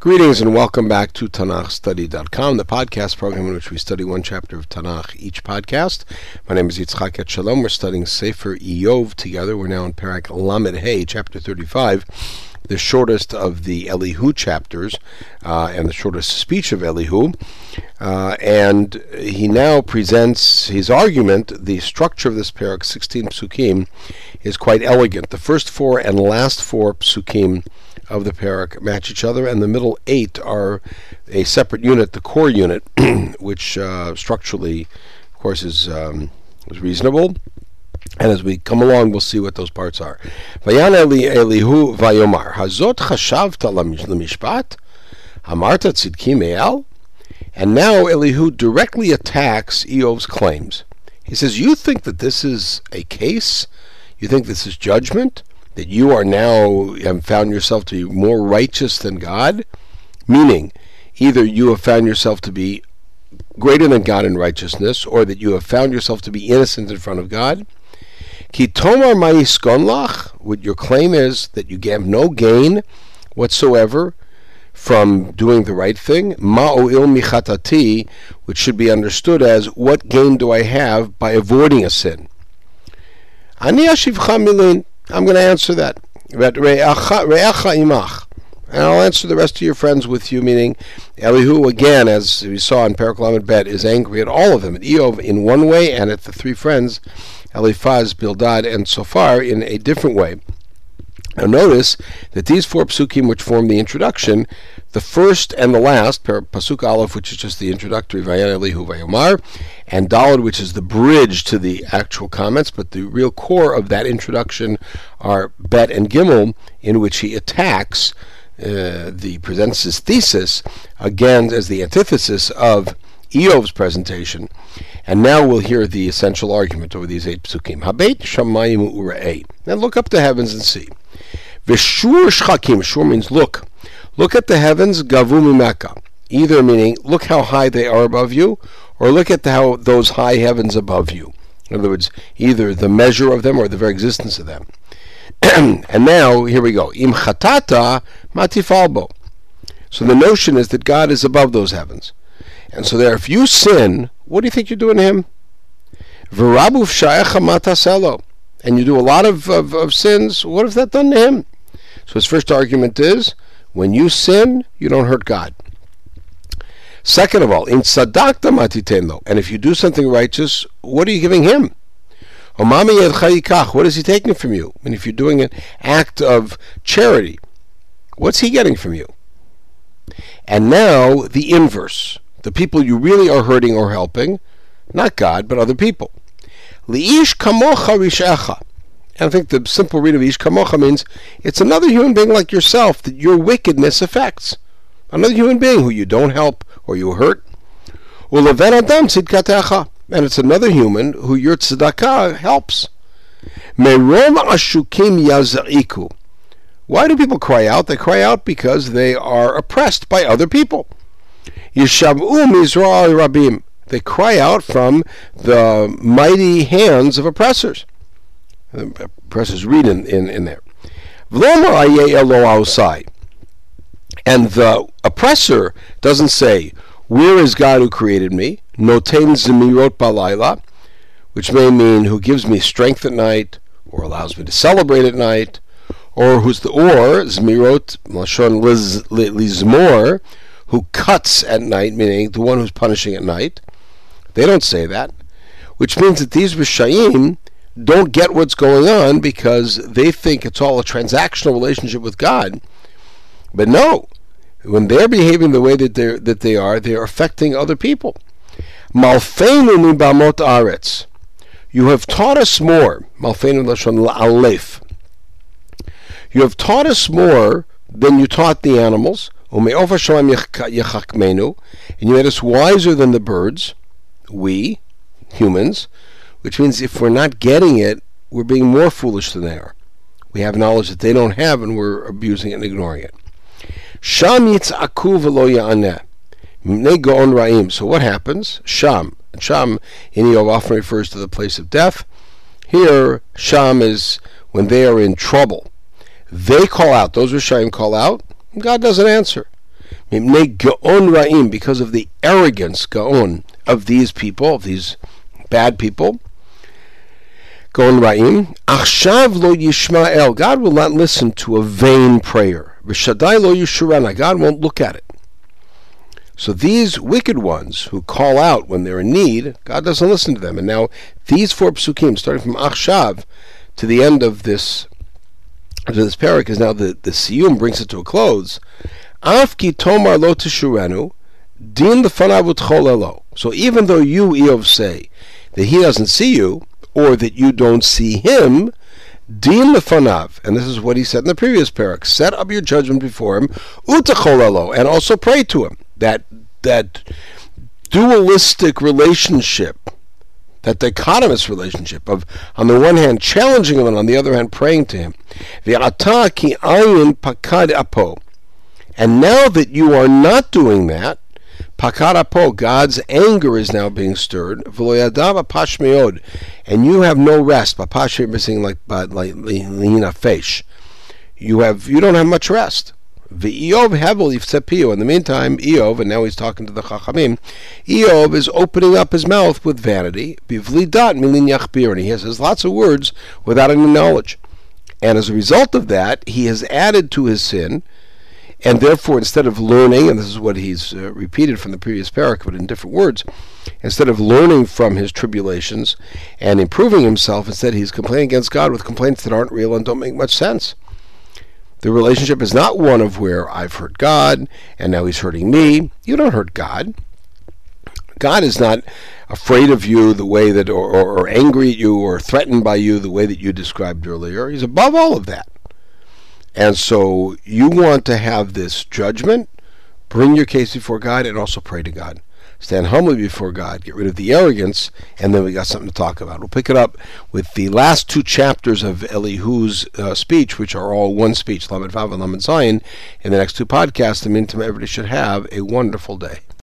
Greetings and welcome back to TanachStudy.com, the podcast program in which we study one chapter of Tanakh each podcast. My name is Yitzchak Etshalom. We're studying Sefer Iyov together. We're now in Perek Lamed Hey, chapter 35, the shortest of the Elihu chapters uh, and the shortest speech of Elihu. Uh, and he now presents his argument. The structure of this Perek, 16 psukim, is quite elegant. The first four and last four psukim of the perek match each other, and the middle eight are a separate unit, the core unit, which uh, structurally, of course, is um, is reasonable. And as we come along, we'll see what those parts are. Vayan Elihu vayomar hazot chashavta lemishpat hamarta tzidkim el. And now Elihu directly attacks Iyov's claims. He says, "You think that this is a case? You think this is judgment?" That you are now have found yourself to be more righteous than God, meaning either you have found yourself to be greater than God in righteousness, or that you have found yourself to be innocent in front of God. Ki tomar lach, what your claim is that you have no gain whatsoever from doing the right thing. Ma'oil michatati, which should be understood as what gain do I have by avoiding a sin? Ani milin. I'm going to answer that. And I'll answer the rest of your friends with you, meaning Elihu, again, as we saw in Perek Lamed Bet, is angry at all of them, at Iyov in one way, and at the three friends, Eliphaz, Bildad, and Sophar, in a different way. Now notice that these four psukim which form the introduction, the first and the last, pasuk aleph, which is just the introductory vayan elihu vayomar, and dalad, which is the bridge to the actual comments, but the real core of that introduction are bet and gimel, in which he attacks uh, the presents his thesis again as the antithesis of Iyov's presentation. And now we'll hear the essential argument over these eight psukim. Habet shamayim ura'ei. Now look up the heavens and see. Vishur shchakim. Shur means look. Look at the heavens, gavu mimeka. Either meaning, look how high they are above you, or look at how those high heavens above you. In other words, either the measure of them or the very existence of them. and now, here we go. Im chatata matifalbo. So the notion is that God is above those heavens. And so there, if you sin, what do you think you're doing to him? V'rabu mataselo. And you do a lot of, of, of sins, what has that done to him? So his first argument is, when you sin, you don't hurt God. Second of all, in sadakta matitenlo, and if you do something righteous, what are you giving him? What is he taking from you? And if you're doing an act of charity, what's he getting from you? And now the inverse the people you really are hurting or helping, not God, but other people. Li'ish kamocha rishecha. And I think the simple read of ish kamocha means it's another human being like yourself that your wickedness affects. Another human being who you don't help or you hurt. Uleven adam tzidkatecha. And it's another human who your tzedakah helps. Merom ashukim yazariku. Why do people cry out? They cry out because they are oppressed by other people. Yishavu Mizra Rabim. They cry out from the mighty hands of oppressors. The oppressors read in, in, in there. And the oppressor doesn't say, Where is God who created me? Noten Zemirot Balayla, which may mean who gives me strength at night, or allows me to celebrate at night, or who's the or Zemirot Lashon Lizmor, who cuts at night, meaning the one who's punishing at night. They don't say that, which means that these Rishayim don't get what's going on because they think it's all a transactional relationship with God. But no, when they're behaving the way that they that they are, they're affecting other people. Malfeinu aretz. You have taught us more. Malfeinu alef. You have taught us more than you taught the animals. And you made us wiser than the birds, we, humans, which means if we're not getting it, we're being more foolish than they are. We have knowledge that they don't have, and we're abusing it and ignoring it. Sham yitz'aku ra'im. So what happens? Sham. Sham in Iyov often refers to the place of death. Here, Sham is when they are in trouble. They call out. Those Rishayim call out. God doesn't answer. Ra'im, because of the arrogance, Gaon, of these people, of these bad people. Gaon Ra'im. Achshav lo Yishmael. God will not listen to a vain prayer. V'shadai lo Yishurana. God won't look at it. So these wicked ones who call out when they're in need, God doesn't listen to them. And now these four psukim, starting from Achshav to the end of this to this perek, is now the, the siyum brings it to a close. Afki tomar lo tishurenu, din the So even though you, Iyov, say that he doesn't see you, or that you don't see him, din lefanav, and this is what he said in the previous perek, set up your judgment before him, utacholelo, and also pray to him. That that dualistic relationship, that dichotomous relationship of, on the one hand, challenging him, and on the other hand, praying to him. ki ayin pakad apo. And now that you are not doing that, pakarapo, God's anger is now being stirred. V'loyadava pashmeod, and you have no rest. Papash missing like like lina fesh. You have you don't have much rest. V'Iyov hevel yiftzepio. In the meantime, Iyov, and now he's talking to the Chachamim, Iyov is opening up his mouth with vanity. Bivlidat milin yachbir, and he has lots of words without any knowledge. And as a result of that, he has added to his sin, and therefore, instead of learning, and this is what he's uh, repeated from the previous perek, but in different words, instead of learning from his tribulations and improving himself, instead he's complaining against God with complaints that aren't real and don't make much sense. The relationship is not one of where I've hurt God and now he's hurting me. You don't hurt God. God is not afraid of you the way that, or, or, or angry at you or threatened by you the way that you described earlier. He's above all of that. And so you want to have this judgment, bring your case before God, and also pray to God stand humbly before God, get rid of the arrogance, and then we got something to talk about. We'll pick it up with the last two chapters of Elihu's uh, speech, which are all one speech, Lamed Vav and Lamed Zayin, in the next two podcasts. The meantime, everybody should have a wonderful day.